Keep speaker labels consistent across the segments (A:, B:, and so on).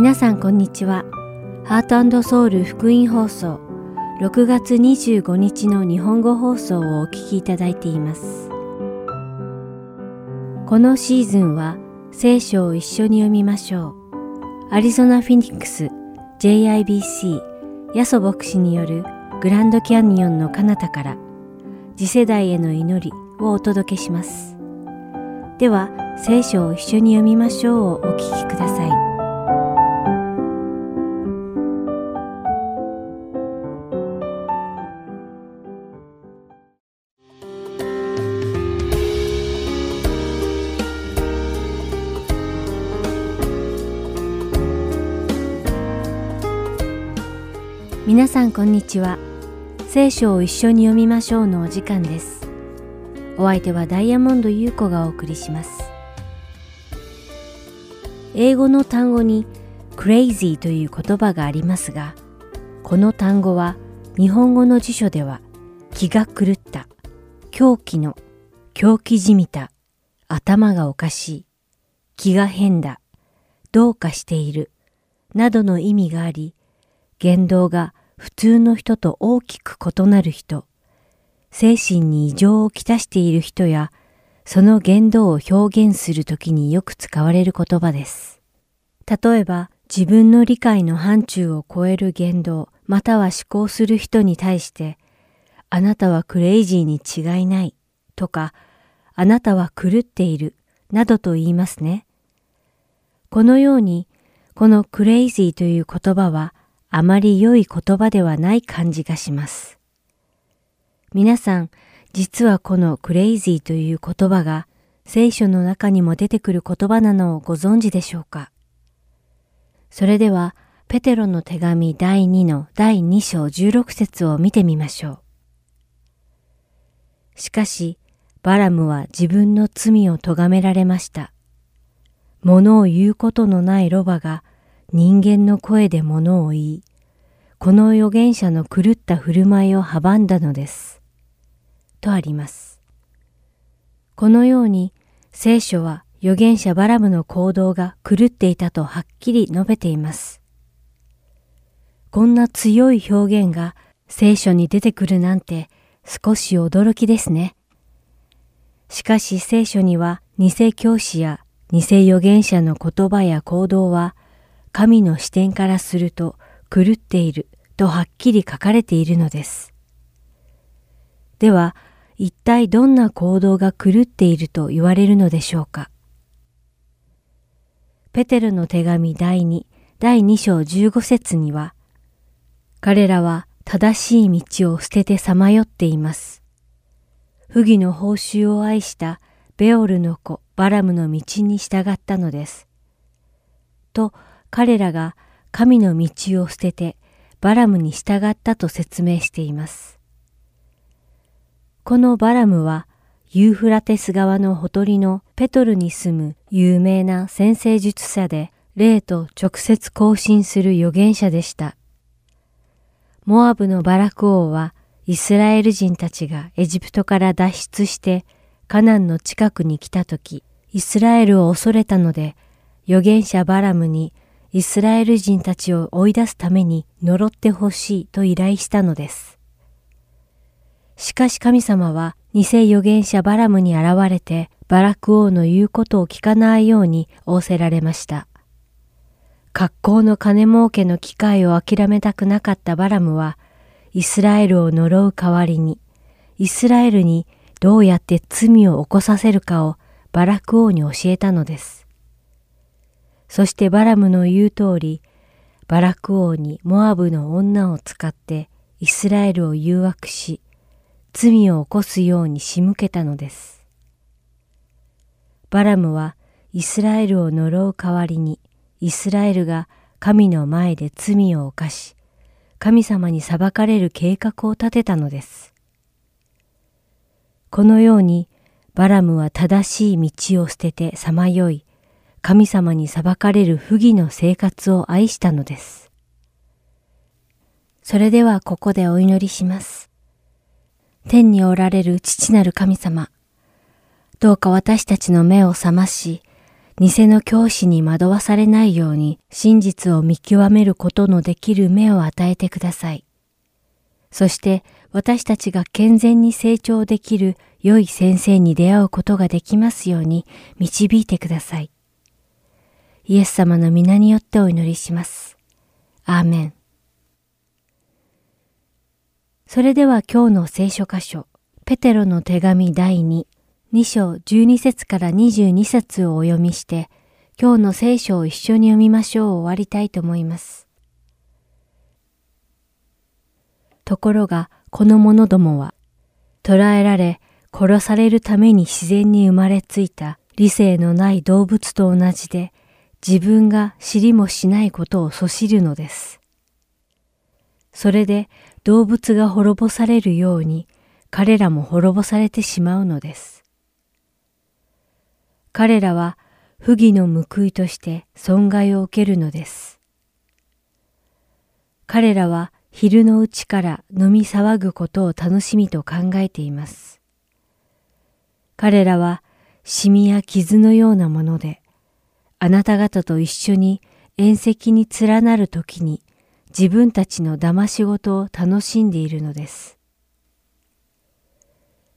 A: 皆さんこんにちは。ハートソウル福音放送6月25日の日本語放送をお聞きいただいています。このシーズンは聖書を一緒に読みましょう。アリゾナ・フィニックス JIBC ヤソ牧師によるグランドキャニオンの彼方から次世代への祈りをお届けします。では聖書を一緒に読みましょうをお聞きください。皆さんこんにちは。聖書を一緒に読みましょうのお時間です。お相手はダイヤモンド優子がお送りします。英語の単語に crazy という言葉がありますが、この単語は日本語の辞書では気が狂った、狂気の、狂気じみた、頭がおかしい、気が変だ、どうかしている、などの意味があり、言動が普通の人と大きく異なる人、精神に異常をきたしている人や、その言動を表現するときによく使われる言葉です。例えば、自分の理解の範疇を超える言動、または思考する人に対して、あなたはクレイジーに違いないとか、あなたは狂っているなどと言いますね。このように、このクレイジーという言葉はあまり良い言葉ではない感じがします。皆さん、実はこのクレイジーという言葉が聖書の中にも出てくる言葉なのをご存知でしょうか？それでは、ペテロの手紙第2の第2章16節を見てみましょう。しかし、バラムは自分の罪を咎められました。物を言うことのないロバが人間の声で物を言い、この預言者の狂った振る舞いを阻んだのです。とあります。このように聖書は預言者バラムの行動が狂っていたとはっきり述べています。こんな強い表現が聖書に出てくるなんて少し驚きですね。しかし聖書には偽教師や偽預言者の言葉や行動は神の視点からすると狂っているとはっきり書かれているのです。では、一体どんな行動が狂っていると言われるのでしょうか。ペテルの手紙第2、第2章15節には、彼らは正しい道を捨ててさまよっています。不義の報酬を愛したベオルの子バラムの道に従ったのです。と彼らが神の道を捨ててバラムに従ったと説明しています。このバラムはユーフラテス川のほとりのペトルに住む有名な先生術者で霊と直接交信する預言者でした。モアブのバラク王はイスラエル人たちがエジプトから脱出してカナンの近くに来た時、イスラエルを恐れたので預言者バラムにイスラエル人たちを追い出すために呪ってほしいと依頼したのです。しかし神様は偽預言者バラムに現れてバラク王の言うことを聞かないように仰せられました。格好の金儲けの機会を諦めたくなかったバラムはイスラエルを呪う代わりにイスラエルにどうやって罪を起こさせるかをバラク王に教えたのです。そしてバラムの言う通り、バラク王にモアブの女を使ってイスラエルを誘惑し、罪を起こすように仕向けたのです。バラムはイスラエルを呪う代わりに、イスラエルが神の前で罪を犯し、神様に裁かれる計画を立てたのです。このように、バラムは正しい道を捨ててさまよい、神様に裁かれる不義の生活を愛したのです。それではここでお祈りします。天におられる父なる神様、どうか私たちの目を覚まし、偽の教師に惑わされないように真実を見極めることのできる目を与えてください。そして私たちが健全に成長できる良い先生に出会うことができますように導いてください。イエス様の皆によってお祈りします。アーメン。それでは今日の聖書箇所、ペテロの手紙第2、2章12節から22節をお読みして、今日の聖書を一緒に読みましょう終わりたいと思います。ところが、この者どもは、捕らえられ、殺されるために自然に生まれついた理性のない動物と同じで、自分が知りもしないことをそしるのです。それで動物が滅ぼされるように、彼らも滅ぼされてしまうのです。彼らは不義の報いとして損害を受けるのです。彼らは昼のうちから飲み騒ぐことを楽しみと考えています。彼らはシミや傷のようなもので、あなた方と一緒に縁石に連なる時に自分たちの騙し事を楽しんでいるのです。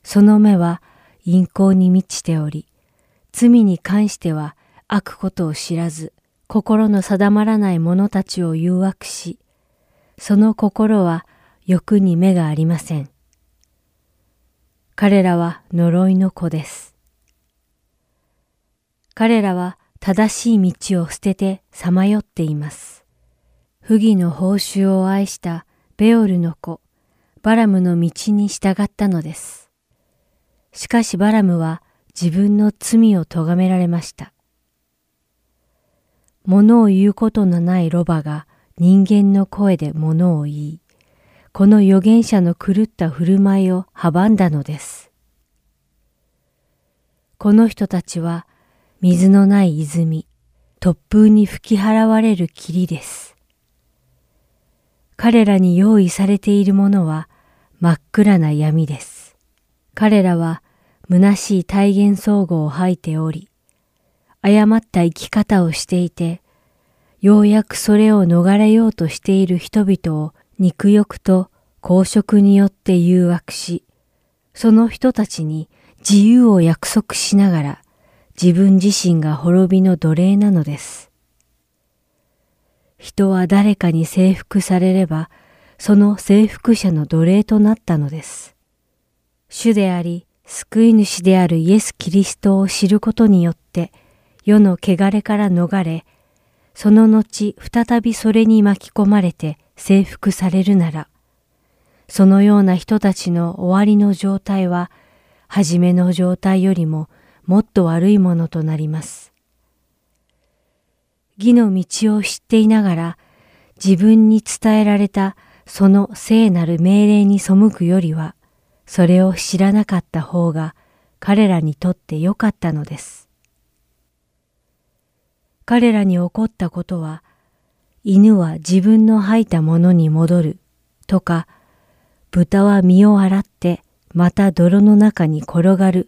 A: その目は陰行に満ちており、罪に関しては悪ことを知らず、心の定まらない者たちを誘惑し、その心は欲に目がありません。彼らは呪いの子です。彼らは正しい道を捨ててさまよっています。不義の報酬を愛したベオルの子、バラムの道に従ったのです。しかしバラムは自分の罪を咎められました。物を言うことのないロバが人間の声で物を言い、この預言者の狂った振る舞いを阻んだのです。この人たちは水のない泉、突風に吹き払われる霧です。彼らに用意されているものは真っ暗な闇です。彼らは虚しい体現相互を吐いており、誤った生き方をしていて、ようやくそれを逃れようとしている人々を肉欲と公職によって誘惑し、その人たちに自由を約束しながら自分自身が滅びの奴隷なのです。人は誰かに征服されれば、その征服者の奴隷となったのです。主であり、救い主であるイエス・キリストを知ることによって、世の汚れから逃れ、その後再びそれに巻き込まれて征服されるなら、そのような人たちの終わりの状態は、初めの状態よりももっと悪いものとなります。義の道を知っていながら、自分に伝えられたその聖なる命令に背くよりは、それを知らなかった方が彼らにとって良かったのです。彼らに起こったことは、犬は自分の吐いたものに戻るとか、豚は身を洗ってまた泥の中に転がる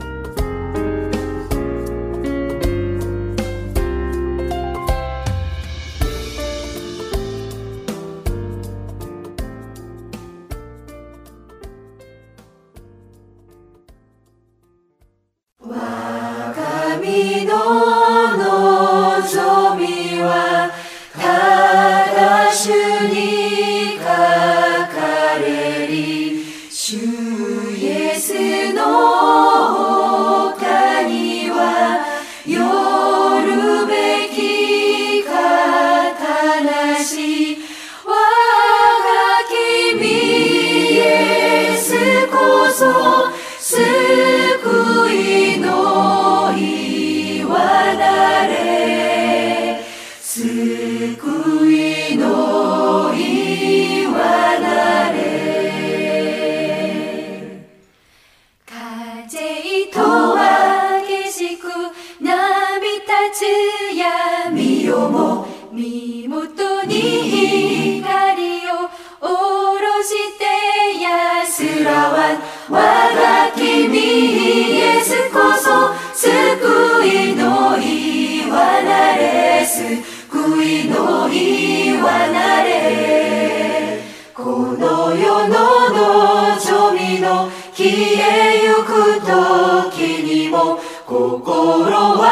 B: ス悔いの言わなれ。この世の望みの消えゆく時にも心は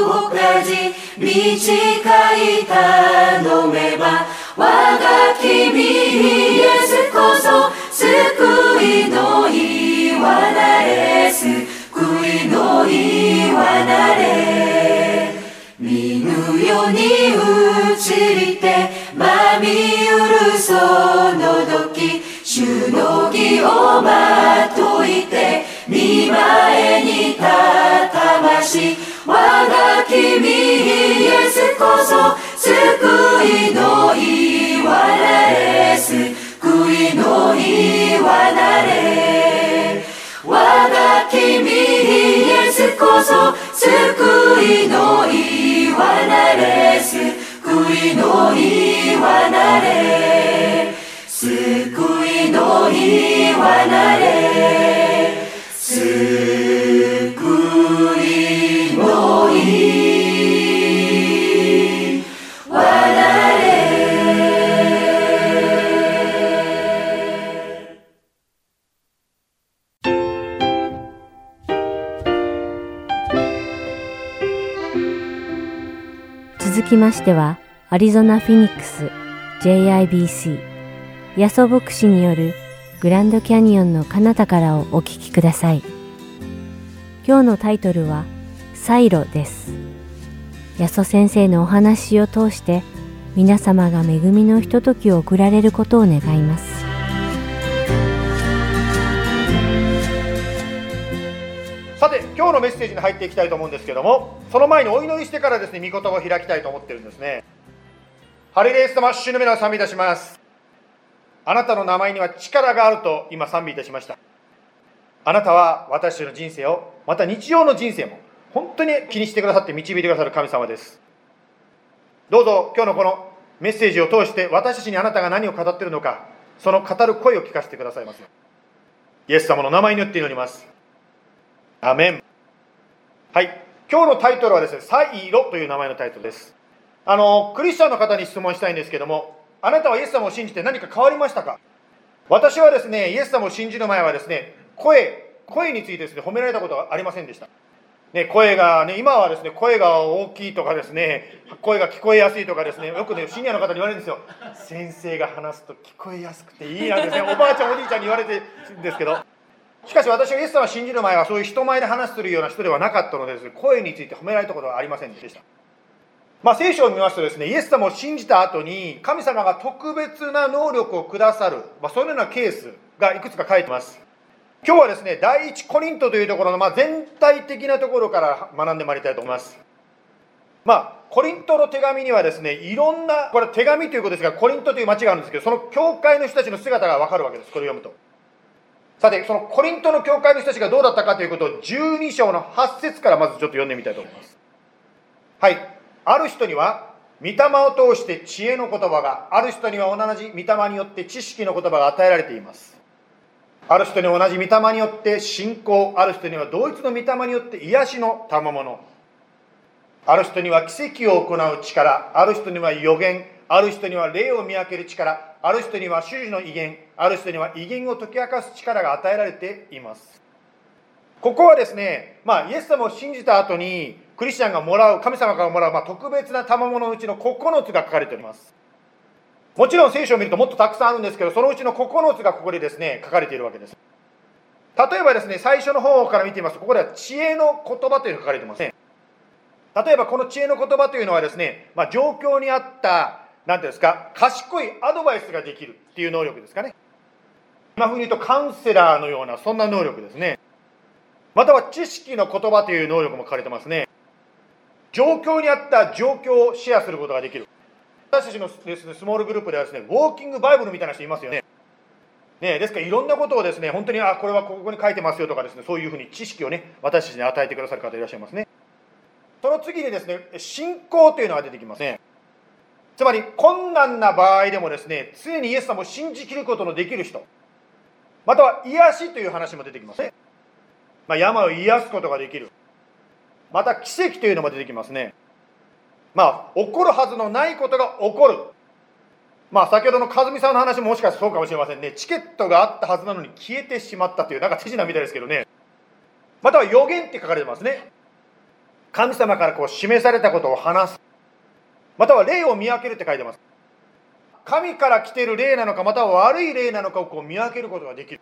B: 動かじ。短い頼めば我が君イエスこそ救いの言わなれ。救いの言わなれ。見うに移りてまみうるその時主の義をまといて見前に立たまし我が君イエスこそ救いの岩なれ救いの岩なれ。我が君イエスこそ救いの岩なれはなれ救いの岩なれ。救いの岩なれ。
A: 救い続きましては、アリゾナ・フィニックス JIBC ヤソ牧師によるグランドキャニオンの彼方からをお聞きください。今日のタイトルはサイロです。ヤソ先生のお話を通して皆様が恵みのひとときを送られることを願います。
C: 今日のメッセージに入っていきたいと思うんですけどもその前にお祈りしてからですね御言葉を開きたいと思ってるんですね。ハリレース様主の皆を賛美いたします。あなたの名前には力があると今賛美いたしました。あなたは私の人生をまた日常の人生も本当に気にしてくださって導いてくださる神様です。どうぞ今日のこのメッセージを通して私たちにあなたが何を語っているのかその語る声を聞かせてくださいますイエス様の名前によって祈ります。アメン。はい。今日のタイトルはですね、サイロという名前のタイトルです。あの、クリスチャンの方に質問したいんですけども、あなたはイエス様を信じて何か変わりましたか？私はですね、イエス様を信じる前はですね、声、声についてですね、褒められたことはありませんでした。ね、声がね、今はですね、声が大きいとかですね、声が聞こえやすいとかですね、よくね、シニアの方に言われるんですよ。先生が話すと聞こえやすくていいなんですね、おばあちゃん、おじいちゃんに言われてるんですけど、しかし私はイエス様を信じる前はそういう人前で話するような人ではなかったのです、声について褒められたことはありませんでした。まあ、聖書を見ますとですね、イエス様を信じた後に神様が特別な能力をくださる、まあ、そういうようなケースがいくつか書いてます。今日はですね、第一コリントというところの、まあ、全体的なところから学んでまいりたいと思います。まあ、コリントの手紙にはですね、いろんな、これ手紙ということですが、コリントという町があるんですけど、その教会の人たちの姿がわかるわけです、これを読むと。さて、そのコリントの教会の人たちがどうだったかということを12章の8節からまずちょっと読んでみたいと思います。はい。ある人には、御霊を通して知恵の言葉が、ある人には同じ御霊によって知識の言葉が与えられています。ある人に同じ御霊によって信仰、ある人には同一の御霊によって癒しの賜物。ある人には奇跡を行う力、ある人には予言、ある人には霊を見分ける力、ある人には主事の威厳、ある人には威厳を解き明かす力が与えられています。ここはですね、まあ、イエス様を信じた後に、クリスチャンがもらう、神様からもらう、まあ、特別な賜物のうちの9つが書かれております。もちろん聖書を見るともっとたくさんあるんですけど、そのうちの9つがここでですね、書かれているわけです。例えばですね、最初の方から見てみますと、ここでは知恵の言葉というのが書かれていますね。例えばこの知恵の言葉というのはですね、まあ、状況に合った、なんていうんですか、賢いアドバイスができるっていう能力ですかね。今風に言うとカウンセラーのような、そんな能力ですね。または知識の言葉という能力も書かれてますね。状況に合った状況をシェアすることができる。私たちのですね、スモールグループではですね、ウォーキングバイブルみたいな人いますよね。ね、ですからいろんなことをですね、本当に、あ、これはここに書いてますよとかですね、そういうふうに知識をね、私たちに与えてくださる方いらっしゃいますね。その次にですね、信仰というのが出てきますね。つまり、困難な場合でもですね、常にイエス様を信じきることのできる人。または、癒しという話も出てきますね。まあ、病を癒すことができる。また、奇跡というのも出てきますね。まあ、起こるはずのないことが起こる。まあ、先ほどの和美さんの話ももしかしてそうかもしれませんね。チケットがあったはずなのに消えてしまったという、なんか手品みたいですけどね。または予言って書かれてますね神様からこう示されたことを話すまたは霊を見分けるって書いてます。神から来てる霊なのかまたは悪い霊なのかをこう見分けることができる。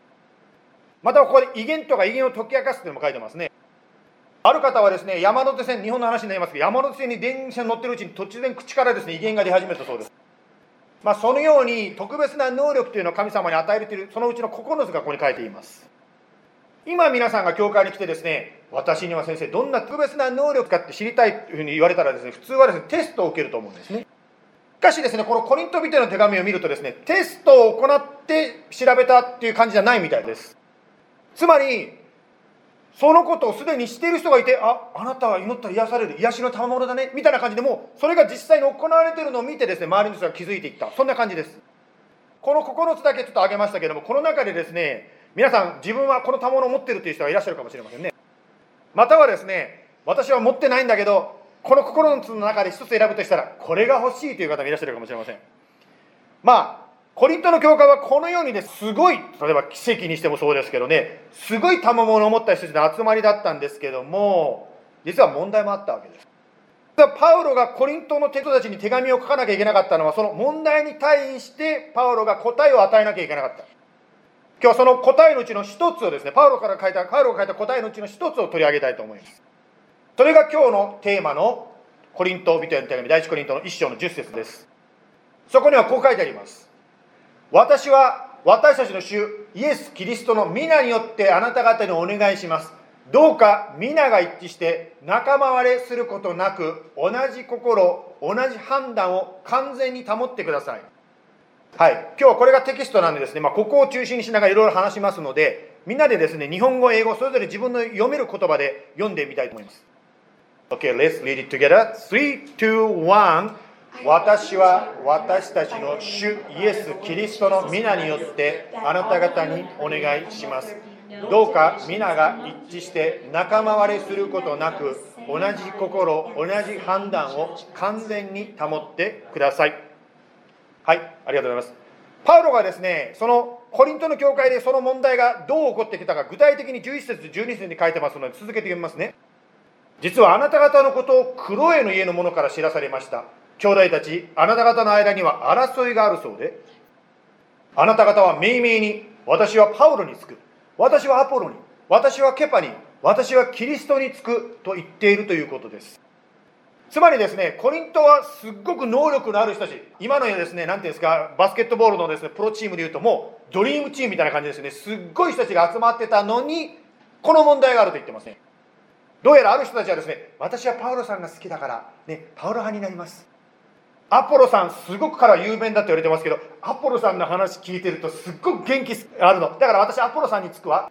C: またはここで威厳とか威厳を解き明かすっていうのも書いてますね。ある方はですね山手線日本の話になりますけど山手線に電車に乗ってるうちに突然口からですね威厳が出始めたそうです。まあ、そのように特別な能力というのを神様に与えているそのうちの9つがここに書いています。今皆さんが教会に来てですね私には先生どんな特別な能力かって知りたいというふうに言われたらですね普通はですねテストを受けると思うんですね。しかしですねこのコリント人の手紙を見るとですねテストを行って調べたっていう感じじゃないみたいです。つまりそのことをすでにしている人がいてああなたは祈ったら癒される癒しの賜物だねみたいな感じでもうそれが実際に行われているのを見てですね周りの人が気づいていった。そんな感じです。この9つだけちょっと挙げましたけどもこの中でですね皆さん自分はこの賜物を持ってるという人がいらっしゃるかもしれませんね。またはですね私は持ってないんだけどこの9つの中で1つ選ぶとしたらこれが欲しいという方もいらっしゃるかもしれません。まあコリントの教会はこのようにですごい例えば奇跡にしてもそうですけどねすごい賜物を持った人たちの集まりだったんですけども実は問題もあったわけです。パウロがコリントの人たちに手紙を書かなきゃいけなかったのはその問題に対してパウロが答えを与えなきゃいけなかった。今日はその答えのうちの一つをですねパウロから書いたパウロが書いた答えのうちの一つを取り上げたいと思います。それが今日のテーマのコリント人への手紙第一コリントの一章の10節です。そこにはこう書いてあります。私は私たちの主イエス・キリストの皆によってあなた方にお願いします。どうか皆が一致して仲間割れすることなく同じ心同じ判断を完全に保ってください。はい今日はこれがテキストなんでですね、まあ、ここを中心にしながらいろいろ話しますのでみんなでですね日本語英語それぞれ自分の読める言葉で読んでみたいと思います OK let's read it together 3 2 1私は私たちの主イエス・キリストの皆によってあなた方にお願いします。どうか皆が一致して仲間割れすることなく同じ心、同じ判断を完全に保ってください。はい、ありがとうございます。パウロがですね、そのコリントの教会でその問題がどう起こってきたか具体的に11節12節に書いてますので続けて読みますね。実はあなた方のことをクロエの家の者から知らされました。兄弟たち、あなた方の間には争いがあるそうで、あなた方は明々に、私はパウロにつく、私はアポロに、私はケパに、私はキリストにつくと言っているということです。つまりですね、コリントはすっごく能力のある人たち、今のようですね、なんていうんですか、バスケットボールのですね、プロチームでいうと、もうドリームチームみたいな感じですね、すっごい人たちが集まってたのに、この問題があると言ってますね。どうやらある人たちはですね、私はパウロさんが好きだから、ね、パウロ派になります。アポロさんすごく彼は有名だって言われてますけどアポロさんの話聞いてるとすっごく元気あるのだから私アポロさんにつくわ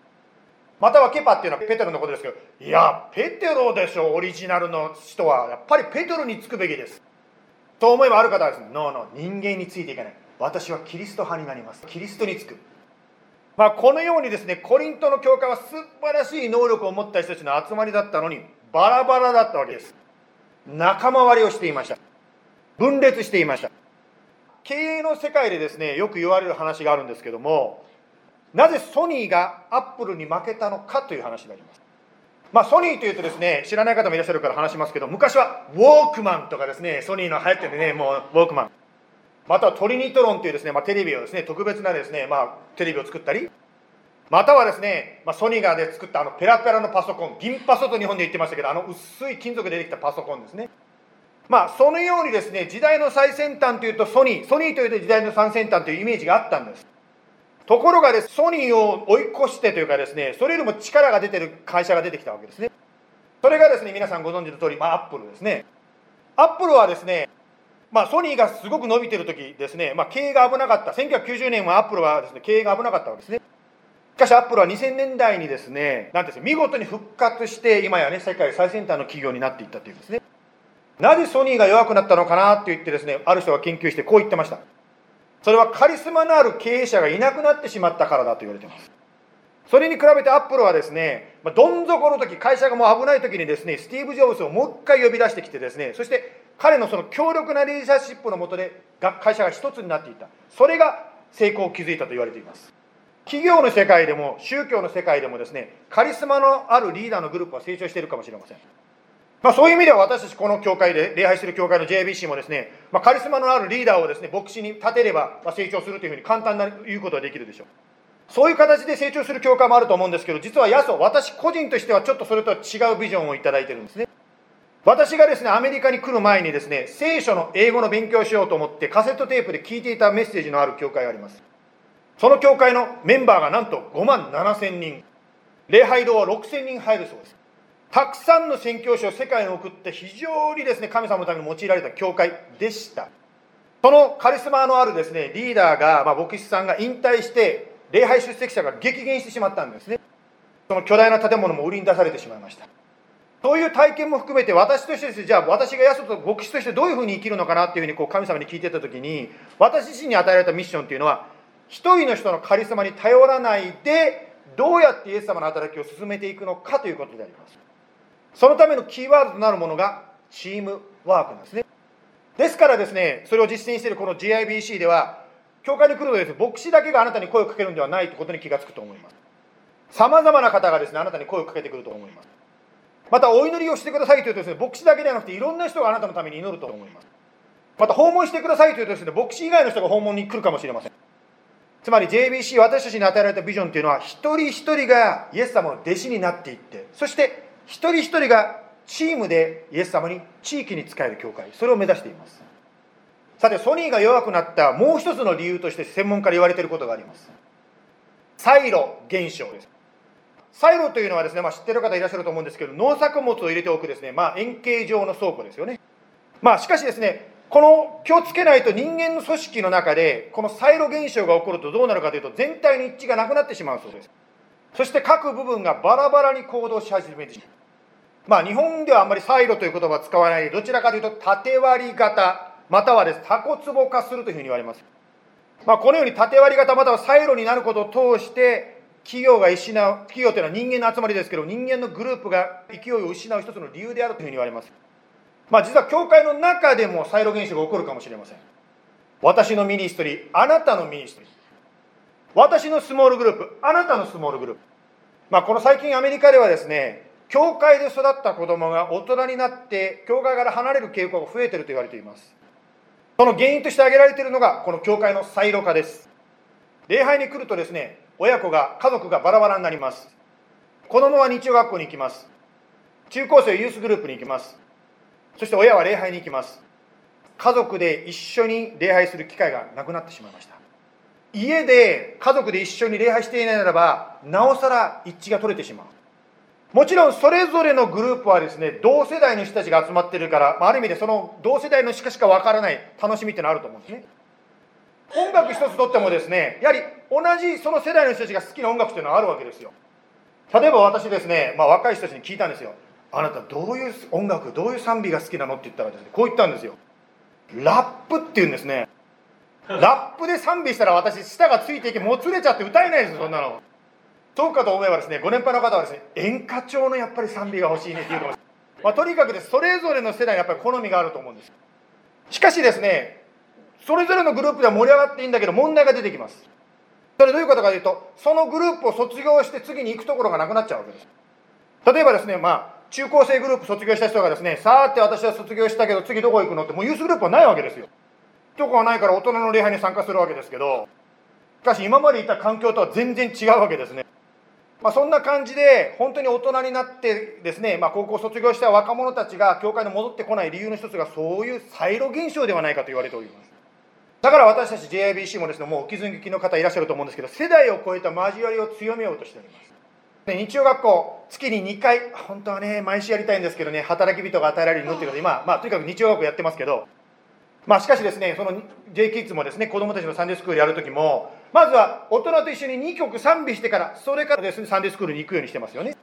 C: またはケパっていうのはペテロのことですけどいやペテロでしょオリジナルの人はやっぱりペテロにつくべきです。と思えばある方はですねノーノー人間についていかない。私はキリスト派になります。キリストにつくまあこのようにですねコリントの教会は素晴らしい能力を持った人たちの集まりだったのにバラバラだったわけです。仲間割りをしていました。分裂していました。経営の世界でですねよく言われる話があるんですけどもなぜソニーがアップルに負けたのかという話になります。まあ、ソニーというとですね知らない方もいらっしゃるから話しますけど昔はウォークマンとかですねソニーの流行ってるねもうウォークマン。またはトリニトロンというですね、まあ、テレビをですね特別なですね、まあ、テレビを作ったり。またはですね、まあ、ソニーがで作ったあのペラペラのパソコン銀パソと日本で言ってましたけどあの薄い金属でできたパソコンですね。まあ、そのようにですね、時代の最先端というとソニー、ソニーというと時代の最先端というイメージがあったんです。ところがです、ソニーを追い越してというかですね、それよりも力が出てる会社が出てきたわけですね。それがですね、皆さんご存知の通り、まあ、アップルですね。アップルはですね、まあ、ソニーがすごく伸びてる時ですね、まあ、経営が危なかった。1990年はアップルはですね、経営が危なかったわけですね。しかしアップルは2000年代にですね、なんです見事に復活して、今やね、世界最先端の企業になっていったというんですね。なぜソニーが弱くなったのかなって言ってですね、ある人が研究してこう言ってました。それはカリスマのある経営者がいなくなってしまったからだと言われてます。それに比べてアップルはですね、どん底の時、会社がもう危ない時にですね、スティーブ・ジョブズをもう一回呼び出してきてですね、そして彼のその強力なリーダーシップのもとで会社が一つになっていた。それが成功を築いたと言われています。企業の世界でも宗教の世界でもですねカリスマのあるリーダーのグループは成長しているかもしれませんまあ、そういう意味では私たちこの教会で礼拝する教会の JBC もですね、まあ、カリスマのあるリーダーをですね牧師に立てれば成長するというふうに簡単な言うことができるでしょう。そういう形で成長する教会もあると思うんですけど実はヤソ私個人としてはちょっとそれとは違うビジョンをいいてるんですね。私がですねアメリカに来る前にですね聖書の英語の勉強をしようと思ってカセットテープで聞いていたメッセージのある教会があります。その教会のメンバーがなんと5万7千人。礼拝堂は6千人入るそうです。たくさんの宣教師を世界に送って非常にですね神様のために用いられた教会でした。そのカリスマのあるですねリーダーが、まあ、牧師さんが引退して礼拝出席者が激減してしまったんですね。その巨大な建物も売りに出されてしまいました。そういう体験も含めて私としてですねじゃあ私がヤソと牧師としてどういうふうに生きるのかなっていうふうにこう神様に聞いてた時に私自身に与えられたミッションっていうのは一人の人のカリスマに頼らないでどうやってイエス様の働きを進めていくのかということであります。そのためのキーワードとなるものがチームワークなんですね。ですからですね、それを実践しているこの GIBC では、教会に来るとです、ね牧師だけがあなたに声をかけるんではないということに気がつくと思います。さまざまな方がですね、あなたに声をかけてくると思います。また、お祈りをしてくださいというとですね、牧師だけではなくて、いろんな人があなたのために祈ると思います。また、訪問してくださいというとですね、牧師以外の人が訪問に来るかもしれません。つまり JBC、私たちに与えられたビジョンというのは、一人一人がイエス様の弟子になっていって、そして一人一人がチームでイエス様に地域に仕える教会それを目指しています。さてソニーが弱くなったもう一つの理由として専門家に言われていることがあります。サイロ現象です。サイロというのはですね、まあ、知ってる方いらっしゃると思うんですけど農作物を入れておくですね、まあ、円形状の倉庫ですよね。まあしかしですねこの気をつけないと人間の組織の中でこのサイロ現象が起こるとどうなるかというと全体の一致がなくなってしまうそうです。そして各部分がバラバラに行動し始めてしまう。まあ日本ではあんまりサイロという言葉は使わないどちらかというと縦割り型、またはですタコツボ化するというふうに言われます。まあこのように縦割り型またはサイロになることを通して企業が失う、企業というのは人間の集まりですけど人間のグループが勢いを失う一つの理由であるというふうに言われます。まあ実は教会の中でもサイロ現象が起こるかもしれません。私の ministry、あなたの ministry。私の small group、あなたの small group。まあ、この最近アメリカではですね、教会で育った子供が大人になって、教会から離れる傾向が増えていると言われています。その原因として挙げられているのが、この教会のサイロ化です。礼拝に来るとですね、親子が、家族がバラバラになります。子供は日曜学校に行きます。中高生ユースグループに行きます。そして親は礼拝に行きます。家族で一緒に礼拝する機会がなくなってしまいました。家で家族で一緒に礼拝していないならばなおさら一致が取れてしまう。もちろんそれぞれのグループはですね同世代の人たちが集まってるからある意味でその同世代のしかしかわからない楽しみっていうのはあると思うんですね。音楽一つとってもですねやはり同じその世代の人たちが好きな音楽っていうのはあるわけですよ。例えば私ですね、まあ、若い人たちに聞いたんですよ。あなたどういう音楽どういう賛美が好きなの？って言ったらですねこう言ったんですよ。ラップっていうんですね。ラップで賛美したら私舌がついていけもつれちゃって歌えないですよそんなの。そうかと思えばですねご年配の方はですね演歌調のやっぱり賛美が欲しいねっていうかもしれない、まあ、とにかくですそれぞれの世代にやっぱり好みがあると思うんです。しかしですねそれぞれのグループでは盛り上がっていいんだけど問題が出てきます。それどういうことかというとそのグループを卒業して次に行くところがなくなっちゃうわけです。例えばですねまあ中高生グループ卒業した人がですねさーって私は卒業したけど次どこ行くのってもうユースグループはないわけですよ。許可がないから大人の礼拝に参加するわけですけどしかし今までいた環境とは全然違うわけですね。まあ、そんな感じで本当に大人になってですね、まあ、高校卒業した若者たちが教会に戻ってこない理由の一つがそういうサイロ現象ではないかと言われております。だから私たち JIBC もですねもうお気づきの方いらっしゃると思うんですけど世代を超えた交わりを強めようとしております。で日曜学校月に2回本当はね毎週やりたいんですけどね働き人が与えられるのっていうことで今、まあ、とにかく日曜学校やってますけどまあ、しかしですね、その J キッズもですね、子供たちのサンデースクールやるときも、まずは大人と一緒に2曲賛美してから、それからですね、サンデースクールに行くようにしてますよね。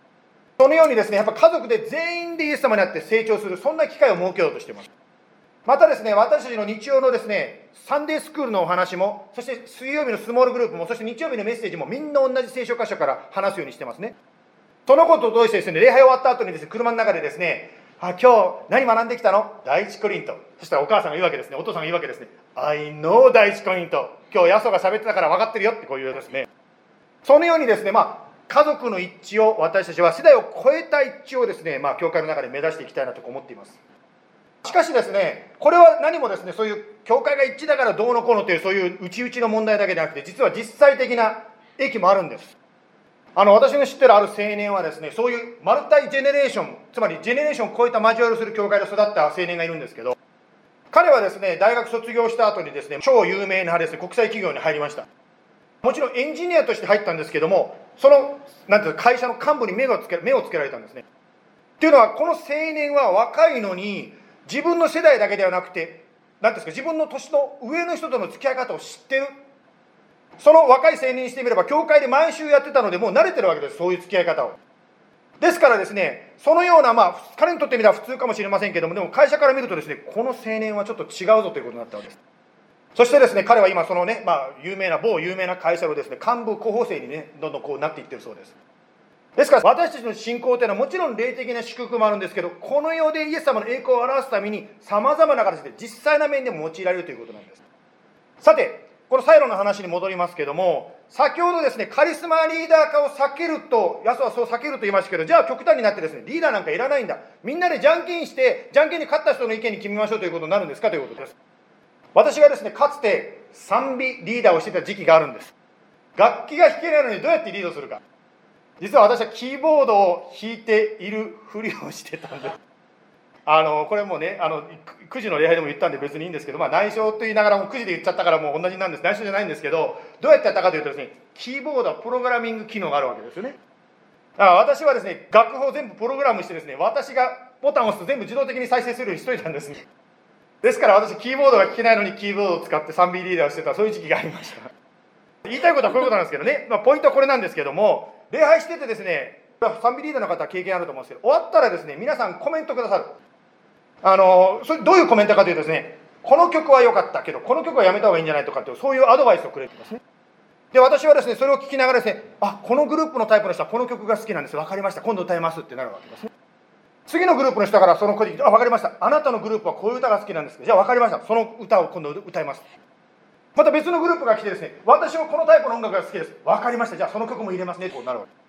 C: そのようにですね、やっぱ家族で全員でイエス様になって成長する、そんな機会を設けようとしてます。またですね、私たちの日曜のですね、サンデースクールのお話も、そして水曜日のスモールグループも、そして日曜日のメッセージもみんな同じ聖書箇所から話すようにしてますね。そのことを通してですね、礼拝終わった後にですね、車の中でですね、あ、今日何学んできたの？第一コリント。そしたらお母さんが言うわけですね。お父さんが言うわけですね。I know 第一コリント。今日ヤソが喋ってたから分かってるよってこう言うですね。そのようにですね、まあ、家族の一致を私たちは世代を超えた一致をですね、まあ、教会の中で目指していきたいなと思っています。しかしですね、これは何もですね、そういう教会が一致だからどうのこうのというそういう内々の問題だけでなくて、実は実際的な益もあるんです。あの私の知ってるある青年はですね、そういうマルタイジェネレーション、つまりジェネレーションを超えた交わりをする教会で育った青年がいるんですけど、彼はですね、大学卒業した後にですね、超有名なですね、国際企業に入りました。もちろんエンジニアとして入ったんですけども、その、なんていうか、会社の幹部に目をつけ目をつけられたんですね。っていうのは、この青年は若いのに、自分の世代だけではなくて、なんですか、自分の年の上の人との付き合い方を知ってる。その若い青年にしてみれば、教会で毎週やってたので、もう慣れてるわけです、そういう付き合い方を。ですからですね、そのような、まあ、彼にとってみれば普通かもしれませんけども、でも会社から見るとですね、この青年はちょっと違うぞということになったわけです。そしてですね、彼は今、そのね、まあ、有名な、某有名な会社のですね、幹部候補生にね、どんどんこうなっていってるそうです。ですから、私たちの信仰というのはもちろん霊的な祝福もあるんですけど、この世でイエス様の栄光を表すために、さまざまな形で実際な面でも用いられるということなんです。さて、このサイロの話に戻りますけども、先ほどですね、カリスマリーダー化を避けると、ヤスはそう避けると言いましたけど、じゃあ極端になってですね、リーダーなんかいらないんだ。みんなでじゃんけんして、じゃんけんに勝った人の意見に決めましょうということになるんですか？ということです。私がですね、かつて賛美リーダーをしてた時期があるんです。楽器が弾けないのにどうやってリードするか。実は私はキーボードを弾いているふりをしてたんです。あのこれもねあの9時の礼拝でも言ったんで別にいいんですけど、まあ、内緒と言いながらも9時で言っちゃったからもう同じなんです。内緒じゃないんですけどどうやってやったかというとですねキーボードはプログラミング機能があるわけですよね。だから私はですね楽譜を全部プログラムしてですね私がボタンを押すと全部自動的に再生するようにしといたんです。ねですから私キーボードが弾けないのにキーボードを使って 3B リーダーをしてたそういう時期がありました。言いたいことはこういうことなんですけどね、まあ、ポイントはこれなんですけども礼拝しててですね 3B リーダーの方は経験あると思うんですけど終わったらですね皆さんコメントくださる。あのそれどういうコメントかというとですねこの曲は良かったけどこの曲はやめた方がいいんじゃないとかってそういうアドバイスをくれてますね。で私はですねそれを聞きながらですねあこのグループのタイプの人はこの曲が好きなんです。分かりました。今度歌いますってなるわけですね。次のグループの人からその声であ分かりました。あなたのグループはこういう歌が好きなんです。じゃあ分かりました。その歌を今度歌います。また別のグループが来てですね私はこのタイプの音楽が好きです。分かりました。じゃあその曲も入れますね。となるわけ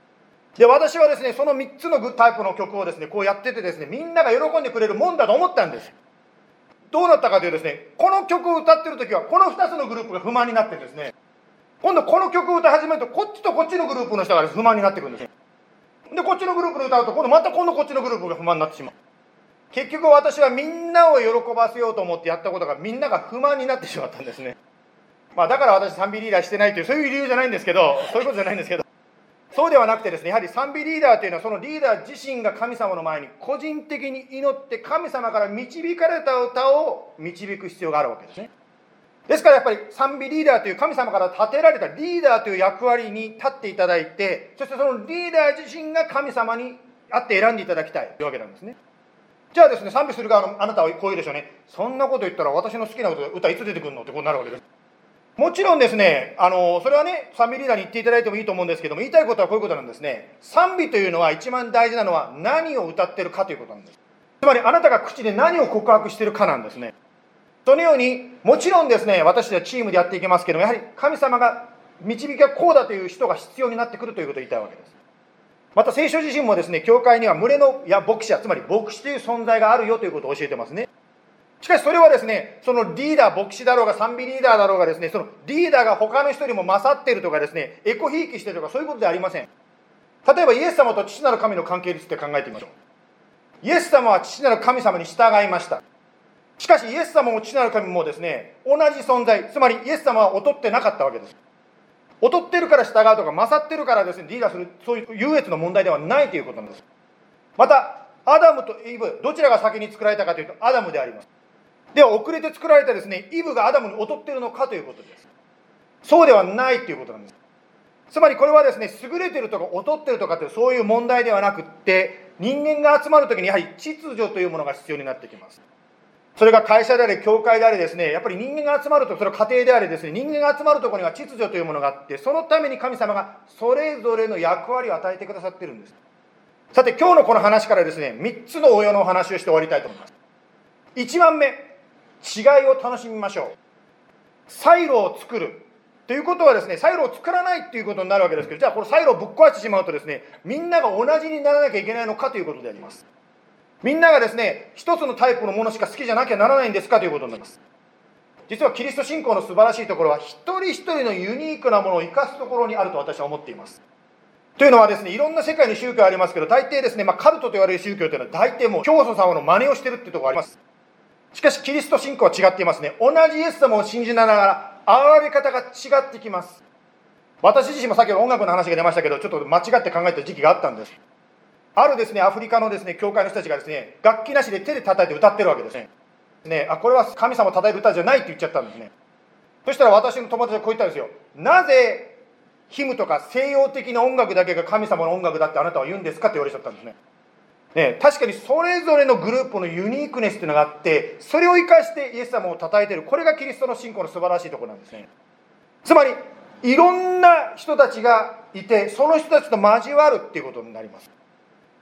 C: で私はですねその3つのタイプの曲をですねこうやっててですねみんなが喜んでくれるもんだと思ったんです。どうなったかというとですねこの曲を歌ってる時はこの2つのグループが不満になってですね今度この曲を歌い始めるとこっちとこっちのグループの人が不満になってくるんです。でこっちのグループで歌うと今度また今度こっちのグループが不満になってしまう。結局私はみんなを喜ばせようと思ってやったことがみんなが不満になってしまったんですね。まあだから私賛美リーダーしてないというそういう理由じゃないんですけどそういうことじゃないんですけどそうではなくてですね、やはり賛美リーダーというのは、そのリーダー自身が神様の前に個人的に祈って神様から導かれた歌を導く必要があるわけですね。ですからやっぱり賛美リーダーという神様から立てられたリーダーという役割に立っていただいて、そしてそのリーダー自身が神様にあって選んでいただきたいというわけなんですね。じゃあですね、賛美する側のあなたはこう言うでしょうね。そんなこと言ったら私の好きな歌いつ出てくるのってこうなるわけです。もちろんですね、あのそれはね、賛美リーダーに言っていただいてもいいと思うんですけども、言いたいことはこういうことなんですね。賛美というのは一番大事なのは何を歌ってるかということなんです。つまりあなたが口で何を告白してるかなんですね。そのように、もちろんですね、私たちはチームでやっていきますけども、やはり神様が導きがこうだという人が必要になってくるということを言いたいわけです。また聖書自身もですね、教会には群れのや牧師者、つまり牧師という存在があるよということを教えてますね。しかしそれはですね、そのリーダー、牧師だろうが賛美リーダーだろうがですね、そのリーダーが他の人よりも勝っているとかですね、エコひいきしてるとかそういうことではありません。例えばイエス様と父なる神の関係について考えてみましょう。イエス様は父なる神様に従いました。しかしイエス様も父なる神もですね、同じ存在、つまりイエス様は劣ってなかったわけです。劣ってるから従うとか、勝ってるからですね、リーダーする、そういう優越の問題ではないということなんです。また、アダムとイブ、どちらが先に作られたかというと、アダムであります。では遅れて作られたですねイブがアダムに劣っているのかということです。そうではないということなんです。つまりこれはですね優れてるとか劣ってるとかってそういう問題ではなくって人間が集まる時にやはり秩序というものが必要になってきます。それが会社であれ教会であれですねやっぱり人間が集まるとそれは家庭であれですね人間が集まるところには秩序というものがあってそのために神様がそれぞれの役割を与えてくださっているんです。さて今日のこの話からですね3つの応用のお話をして終わりたいと思います。1番目。違いを楽しみましょうサイロを作るということはですね、サイロを作らないっていうことになるわけですけど、じゃあこのサイロをぶっ壊してしまうとですね、みんなが同じにならなきゃいけないのかということであります。みんながですね、一つのタイプのものしか好きじゃなきゃならないんですかということになります。実はキリスト信仰の素晴らしいところは、一人一人のユニークなものを生かすところにあると私は思っています。というのはですね、いろんな世界に宗教ありますけど、大抵ですね、まあ、カルトと言われる宗教というのは大抵もう教祖様の真似をしてるっていうところがあります。しかし、キリスト信仰は違っていますね。同じイエス様を信じながら、現れ方が違ってきます。私自身もさっきの音楽の話が出ましたけど、ちょっと間違って考えた時期があったんです。あるですね、アフリカのですね、教会の人たちがですね、楽器なしで手で叩いて歌ってるわけですね。ね、あ、これは神様を叩いる歌じゃないって言っちゃったんですね。そしたら私の友達はこう言ったんですよ。なぜ、ヒムとか西洋的な音楽だけが神様の音楽だってあなたは言うんですかって言われちゃったんですね。ね、確かにそれぞれのグループのユニークネスっていうのがあってそれを生かしてイエス様を称えている。これがキリストの信仰の素晴らしいところなんですね。つまりいろんな人たちがいてその人たちと交わるっていうことになります。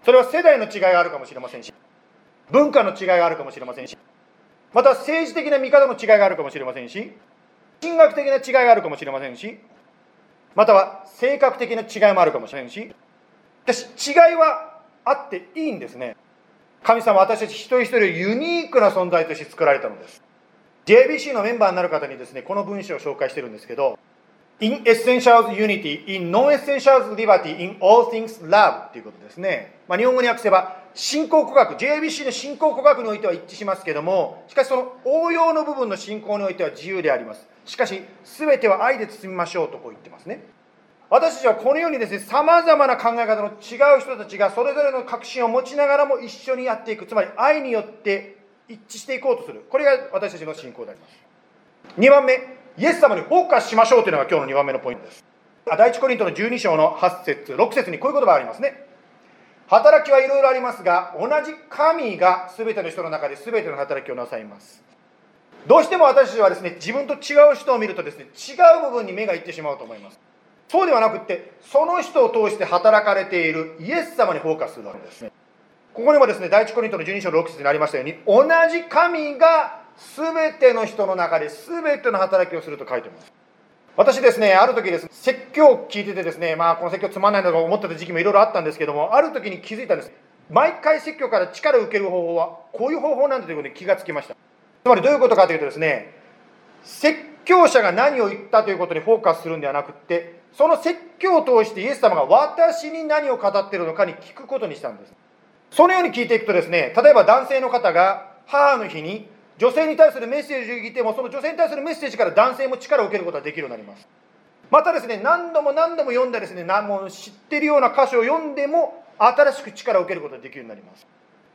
C: それは世代の違いがあるかもしれませんし文化の違いがあるかもしれませんしまた政治的な見方の違いがあるかもしれませんし神学的な違いがあるかもしれませんしまたは性格的な違いもあるかもしれませんし私違いはあっていいんですね神様私たち一人一人をユニークな存在として作られたのです JBC のメンバーになる方にですねこの文章を紹介してるんですけど in essentials unity, in non-essentials liberty, in all things love ということですね。まあ、日本語に訳せば、信仰告白、JBC の信仰告白においては一致しますけども、しかしその応用の部分の信仰においては自由であります。しかし、すべては愛で包みましょうとこう言ってますね。私たちはこのようにですね、さまざまな考え方の違う人たちがそれぞれの確信を持ちながらも一緒にやっていく、つまり愛によって一致していこうとする。これが私たちの信仰であります。2番目、イエス様にフォーカスしましょうというのが今日の2番目のポイントです。第一コリントの12章の8節6節にこういう言葉がありますね。働きはいろいろありますが、同じ神が全ての人の中で全ての働きをなさいます。どうしても私たちはですね、自分と違う人を見るとですね、違う部分に目がいってしまうと思います。そうではなくって、その人を通して働かれているイエス様にフォーカスするわけですね。ここにもですね、第一コリントの12章の6節にありましたように、同じ神が全ての人の中で全ての働きをすると書いてます。私ですね、ある時です、ね、説教を聞いててですね、まあこの説教つまんないのか思ってた時期もいろいろあったんですけども、ある時に気づいたんです。毎回説教から力を受ける方法はこういう方法なんだということに気がつきました。つまりどういうことかというとですね、説教者が何を言ったということにフォーカスするんではなくって、その説教を通してイエス様が私に何を語っているのかに聞くことにしたんです。そのように聞いていくとですね、例えば男性の方が母の日に女性に対するメッセージを聞いてもその女性に対するメッセージから男性も力を受けることができるようになりますまたですね何度も何度も読んだですね何も知ってるような箇所を読んでも新しく力を受けることができるようになります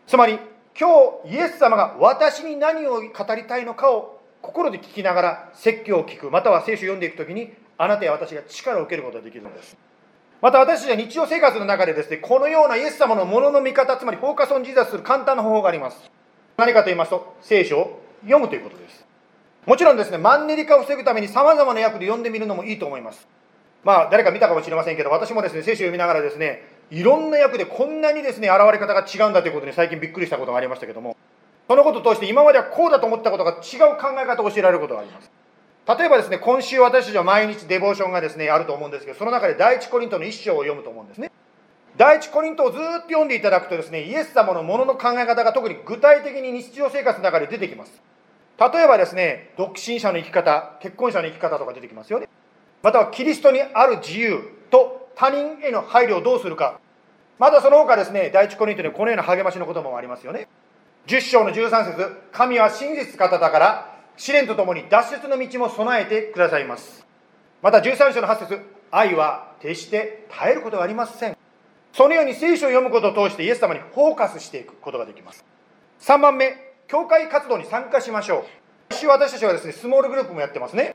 C: つまり今日イエス様が私に何を語りたいのかを心で聞きながら説教を聞くまたは聖書を読んでいくときにあなたや私が力を受けることができるのですまた私たちは日常生活の中でですねこのようなイエス様のものの見方つまり Focus on Jesus する簡単な方法があります何かと言いますと、聖書を読むということです。もちろんですね、マンネリ化を防ぐために様々な訳で読んでみるのもいいと思います。まあ、誰か見たかもしれませんけど、私もですね、聖書を読みながらですね、いろんな訳でこんなにですね、現れ方が違うんだということに最近びっくりしたことがありましたけども、そのことを通して今まではこうだと思ったことが違う考え方を教えられることがあります。例えばですね、今週私たちは毎日デボーションがですね、あると思うんですけど、その中で第一コリントの一章を読むと思うんですね。第一コリントをずっと読んでいただくとですね、イエス様のものの考え方が特に具体的に日常生活の中で出てきます。例えばですね、独身者の生き方、結婚者の生き方とか出てきますよね。またはキリストにある自由と他人への配慮をどうするか。またその他ですね、第一コリントにはこのような励ましの言葉もありますよね。10章の13節神は真実方だから、試練とともに脱出の道も備えてくださいます。また13章の8節愛は決して絶えることがありません。そのように聖書を読むことを通してイエス様にフォーカスしていくことができます。3番目、教会活動に参加しましょう。今週私たちはですね、スモールグループもやってますね。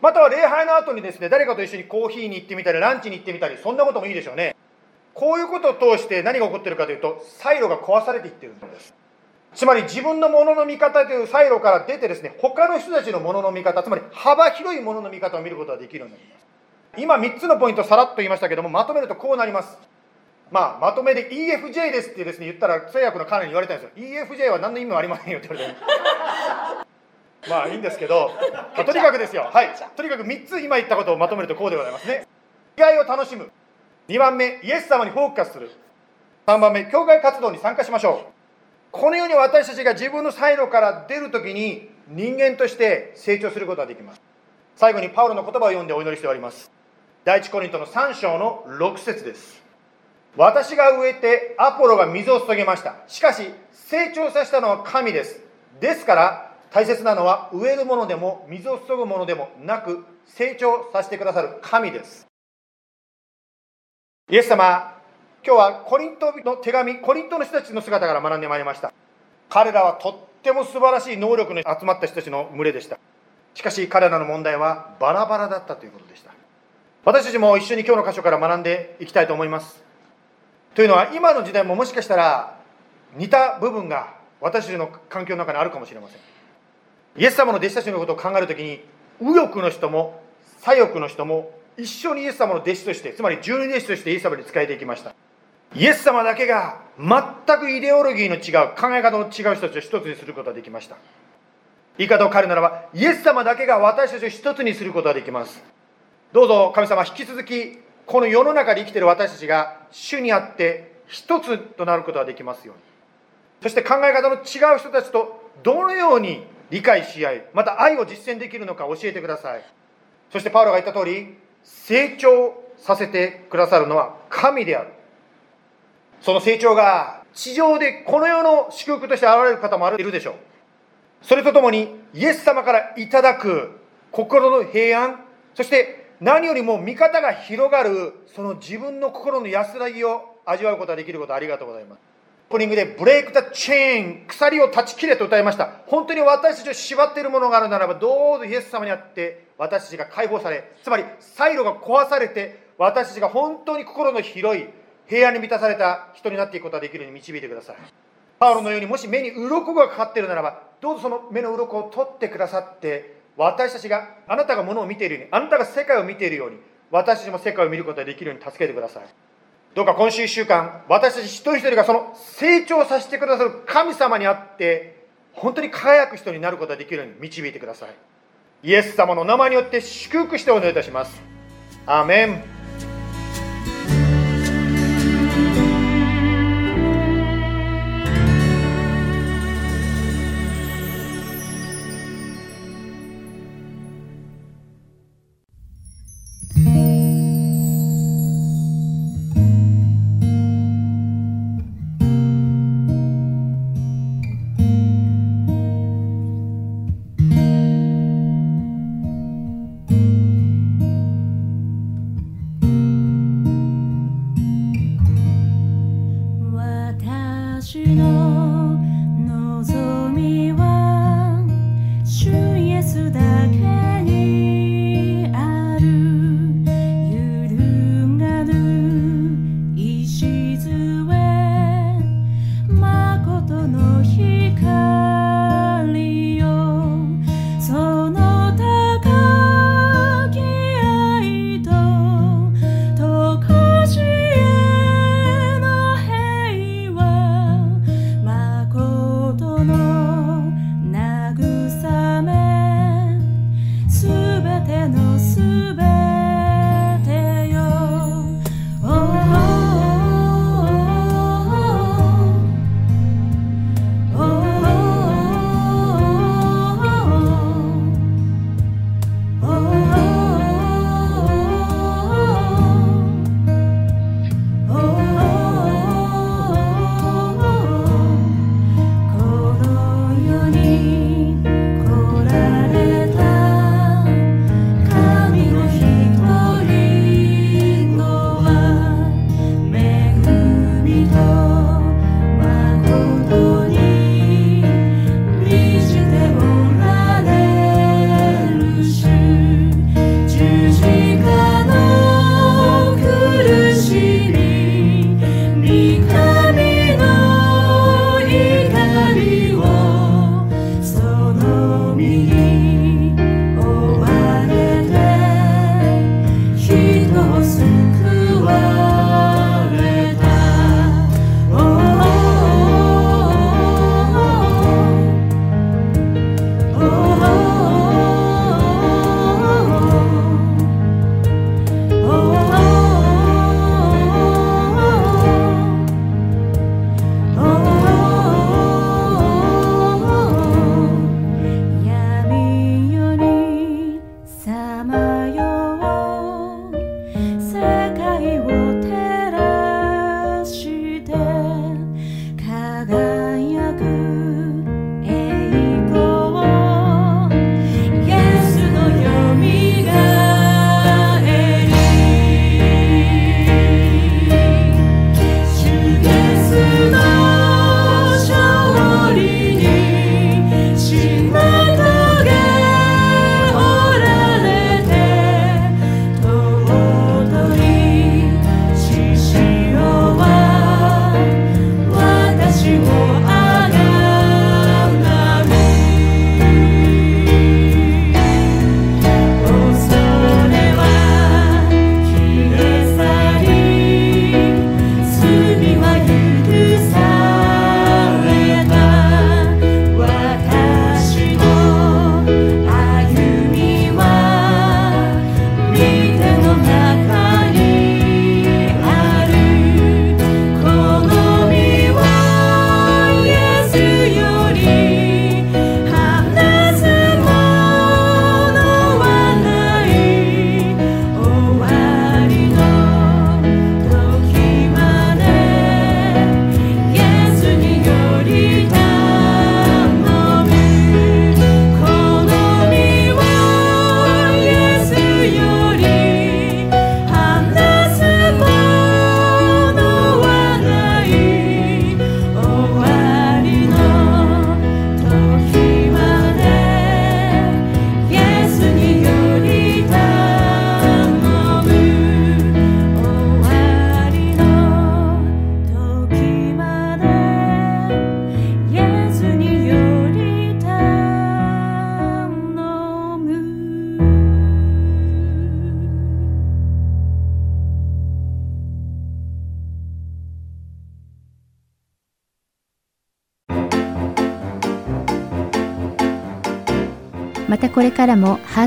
C: または礼拝の後にですね、誰かと一緒にコーヒーに行ってみたり、ランチに行ってみたり、そんなこともいいでしょうね。こういうことを通して何が起こってるかというと、サイロが壊されていってるんです。つまり自分のものの見方というサイロから出てですね、他の人たちのものの見方、つまり幅広いものの見方を見ることができるようになります。今3つのポイントさらっと言いましたけども、まとめるとこうなります。まあ、まとめで EFJ ですってですね、言ったら、通訳の彼に言われたんですよ。EFJ は何の意味もありませんよって言われて。まあいいんですけど、まあとにかくですよ、はい、とにかく3つ今言ったことをまとめるとこうでございますね。意外を楽しむ。2番目、イエス様にフォーカスする。3番目、教会活動に参加しましょう。このように私たちが自分のサイドから出るときに人間として成長することができます。最後にパウロの言葉を読んでお祈りしております。第一コリントの3章の6節です。私が植えてアポロが水を注げました。しかし成長させたのは神です。ですから大切なのは植えるものでも水を注ぐものでもなく成長させてくださる神です。イエス様、今日はコリントの手紙、コリントの人たちの姿から学んでまいりました。彼らはとっても素晴らしい能力の集まった人たちの群れでした。しかし彼らの問題はバラバラだったということでした。私たちも一緒に今日の箇所から学んでいきたいと思います。というのは今の時代ももしかしたら似た部分が私たちの環境の中にあるかもしれません。イエス様の弟子たちのことを考えるときに右翼の人も左翼の人も一緒にイエス様の弟子としてつまり十二弟子としてイエス様に仕えていきましたイエス様だけが全くイデオロギーの違う考え方の違う人たちを一つにすることができました。言い方を変えるならばイエス様だけが私たちを一つにすることができます。どうぞ神様引き続きこの世の中で生きている私たちが主にあって一つとなることができますように。そして考え方の違う人たちとどのように理解し合いまた愛を実践できるのか教えてください。そしてパウロが言った通り成長させてくださるのは神である。その成長が地上でこの世の祝福として現れる方もあるでしょう。それとともにイエス様からいただく心の平安そして何よりも見方が広がるその自分の心の安らぎを味わうことができることありがとうございます。オープニングでブレイク・ザ・チェーン鎖を断ち切れと歌いました。本当に私たちを縛っているものがあるならばどうぞイエス様にあって私たちが解放されつまりサイロが壊されて私たちが本当に心の広い平安に満たされた人になっていくことができるように導いてください。パウロのようにもし目に鱗がかかっているならばどうぞその目の鱗を取ってくださって私たちがあなたがものを見ているようにあなたが世界を見ているように私たちも世界を見ることができるように助けてください。どうか今週1週間私たち一人一人がその成長させてくださる神様にあって本当に輝く人になることができるように導いてください。イエス様の名前によって祝福してお願いいたします。アーメン。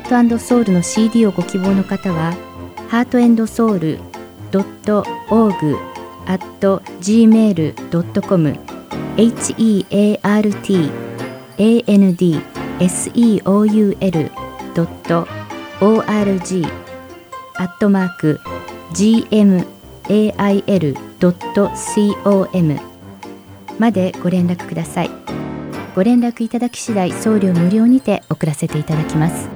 D: ートソウルの CD をご希望の方は、ハートソウル .org at gmail.com heart and seoul.org アットマーク gmail.com までご連絡ください。ご連絡いただき次第送料無料にて送らせていただきます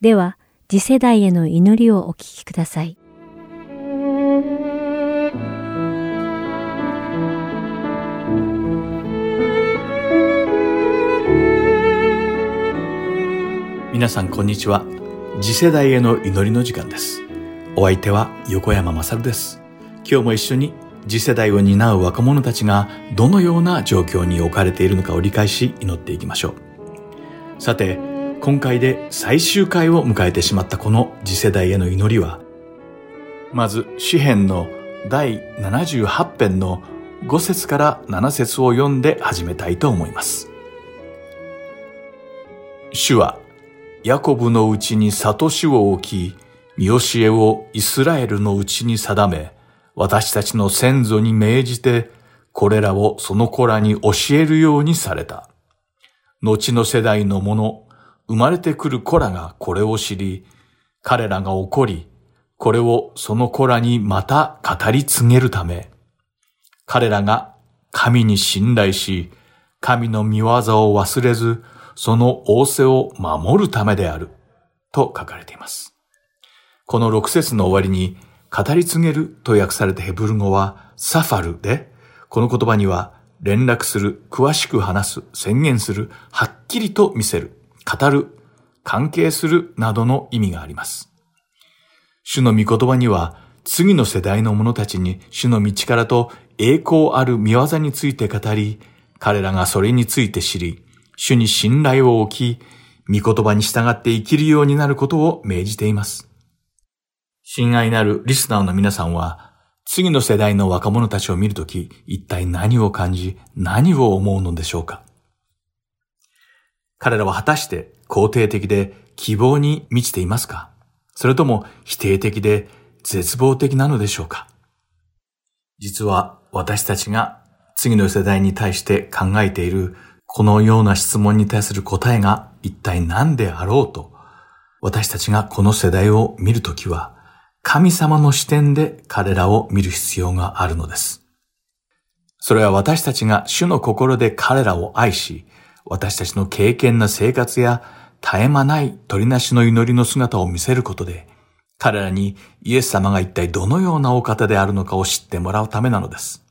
A: では次世代への祈りをお聞きください。
E: 皆さんこんにちは。次世代への祈りの時間です。お相手は横山まさるです。今日も一緒に次世代を担う若者たちがどのような状況に置かれているのかを理解し祈っていきましょう。さて、今回で最終回を迎えてしまったこの次世代への祈りは、まず詩編の第78編の5節から7節を読んで始めたいと思います。主は、ヤコブのうちに悟しを置き、見教えをイスラエルのうちに定め、私たちの先祖に命じて、これらをその子らに教えるようにされた。後の世代の者、生まれてくる子らがこれを知り、彼らが怒り、これをその子らにまた語り継げるため、彼らが神に信頼し、神の見業を忘れず、その仰せを守るためである、と書かれています。この六節の終わりに、語り継げると訳されたヘブル語はサファルで、この言葉には連絡する、詳しく話す、宣言する、はっきりと見せる、語る、関係するなどの意味があります。主の御言葉には、次の世代の者たちに主の道からと栄光ある見業について語り、彼らがそれについて知り、主に信頼を置き、御言葉に従って生きるようになることを命じています。親愛なるリスナーの皆さんは、次の世代の若者たちを見るとき、一体何を感じ、何を思うのでしょうか？彼らは果たして肯定的で希望に満ちていますか？それとも否定的で絶望的なのでしょうか？実は私たちが次の世代に対して考えているこのような質問に対する答えが一体何であろうと、私たちがこの世代を見るときは神様の視点で彼らを見る必要があるのです。それは私たちが主の心で彼らを愛し、私たちの経験な生活や絶え間ない鳥なしの祈りの姿を見せることで、彼らにイエス様が一体どのようなお方であるのかを知ってもらうためなのです。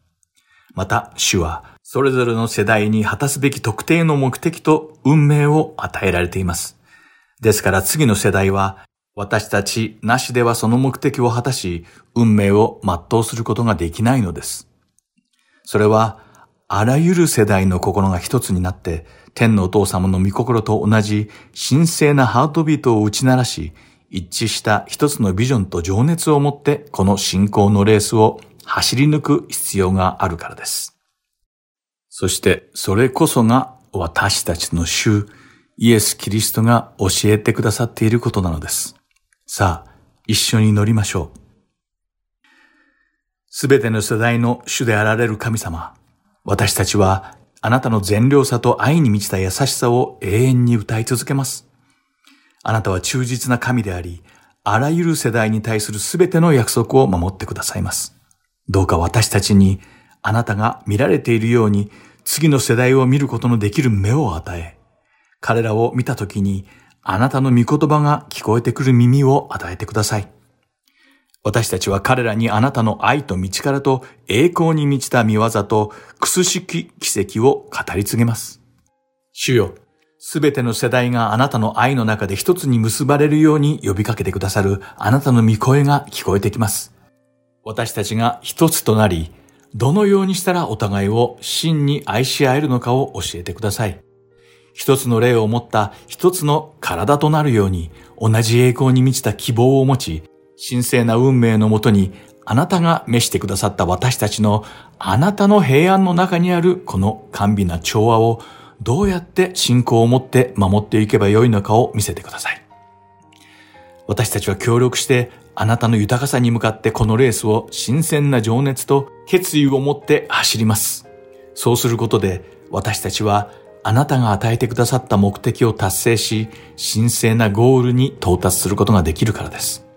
E: また、主は、それぞれの世代に果たすべき特定の目的と運命を与えられています。ですから次の世代は、私たちなしではその目的を果たし、運命を全うすることができないのです。それは、あらゆる世代の心が一つになって、天のお父様の御心と同じ神聖なハートビートを打ち鳴らし、一致した一つのビジョンと情熱を持って、この信仰のレースを走り抜く必要があるからです。そしてそれこそが私たちの主イエス・キリストが教えてくださっていることなのです。さあ、一緒に乗りましょう。すべての世代の主であられる神様、私たちはあなたの善良さと愛に満ちた優しさを永遠に歌い続けます。あなたは忠実な神であり、あらゆる世代に対するすべての約束を守ってくださいます。どうか私たちにあなたが見られているように次の世代を見ることのできる目を与え、彼らを見たときにあなたの御言葉が聞こえてくる耳を与えてください。私たちは彼らにあなたの愛と道からと栄光に満ちた見業とくすしき奇跡を語り継げます。主よ、すべての世代があなたの愛の中で一つに結ばれるように呼びかけてくださるあなたの御声が聞こえてきます。私たちが一つとなり、どのようにしたらお互いを真に愛し合えるのかを教えてください。一つの霊を持った一つの体となるように、同じ栄光に満ちた希望を持ち、神聖な運命のもとに、あなたが召してくださった私たちの、あなたの平安の中にあるこの甘美な調和を、どうやって信仰を持って守っていけばよいのかを見せてください。私たちは協力してあなたの豊かさに向かってこのレースを新鮮な情熱と決意を持って走ります。そうすることで私たちはあなたが与えてくださった目的を達成し、神聖なゴールに到達することができるからです。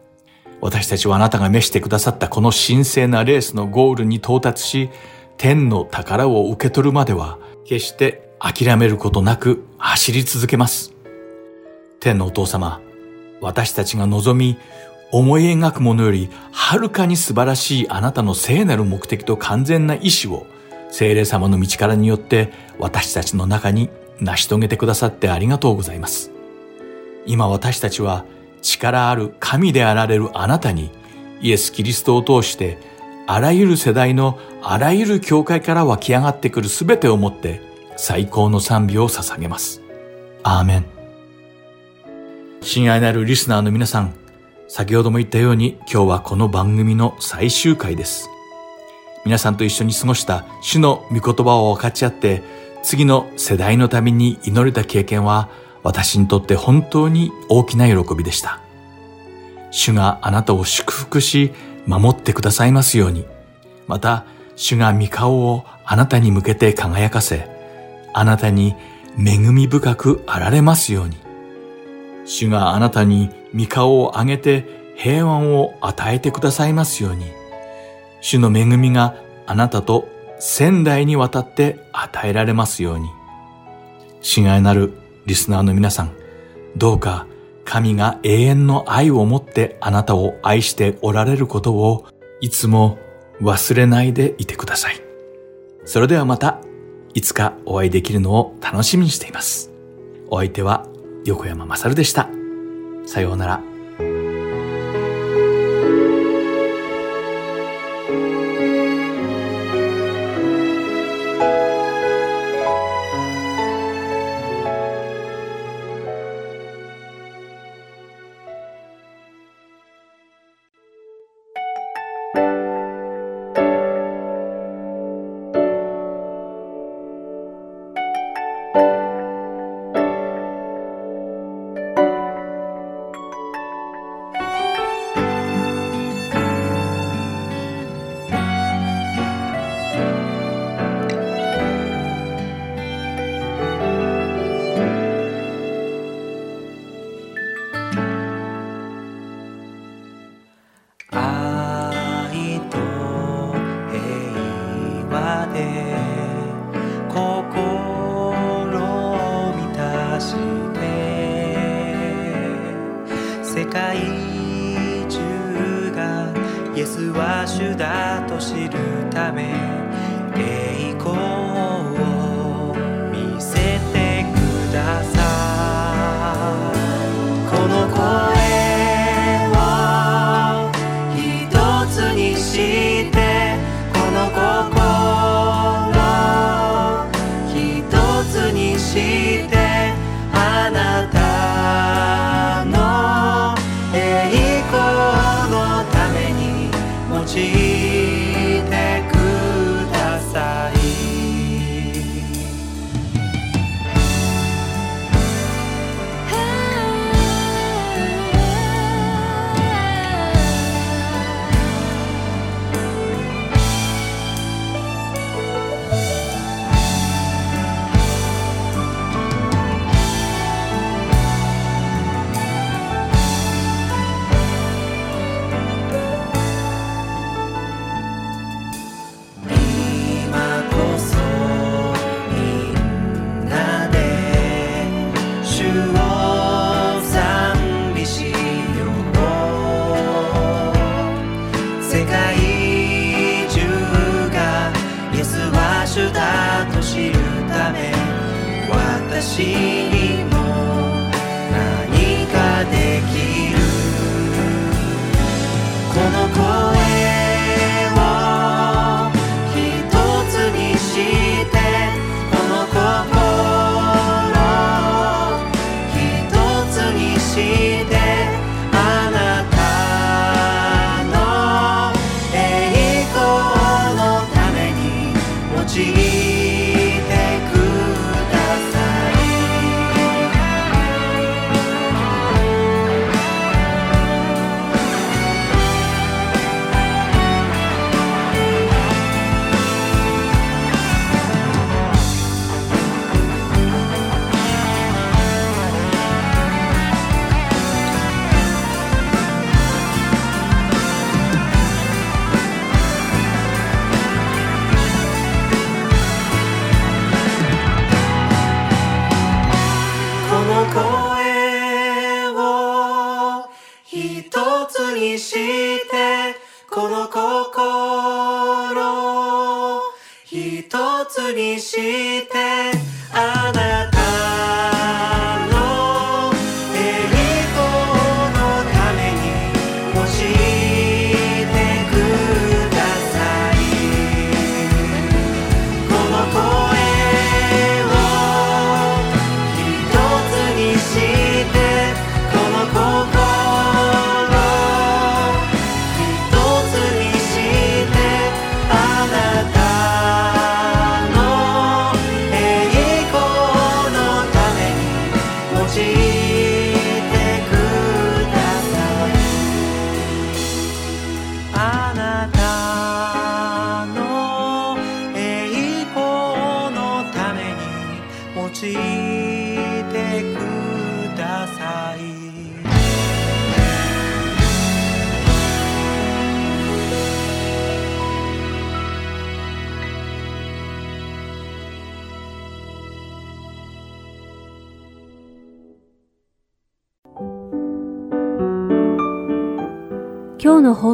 E: 私たちはあなたが召してくださったこの神聖なレースのゴールに到達し、天の宝を受け取るまでは、決して諦めることなく走り続けます。天のお父様、私たちが望み、思い描くものよりはるかに素晴らしいあなたの聖なる目的と完全な意志を聖霊様の道からによって私たちの中に成し遂げてくださってありがとうございます。今私たちは力ある神であられるあなたにイエス・キリストを通してあらゆる世代のあらゆる教会から湧き上がってくるすべてをもって最高の賛美を捧げます。アーメン。親愛なるリスナーの皆さん、先ほども言ったように今日はこの番組の最終回です。皆さんと一緒に過ごした主の御言葉を分かち合って次の世代のために祈れた経験は私にとって本当に大きな喜びでした。主があなたを祝福し守ってくださいますように。また、主が御顔をあなたに向けて輝かせ、あなたに恵み深くあられますように。主があなたに御顔を上げて平安を与えてくださいますように、主の恵みがあなたと仙代にわたって与えられますように。親愛なるリスナーの皆さん、どうか神が永遠の愛を持ってあなたを愛しておられることをいつも忘れないでいてください。それではまたいつかお会いできるのを楽しみにしています。お相手は横山まさるでした。さようなら。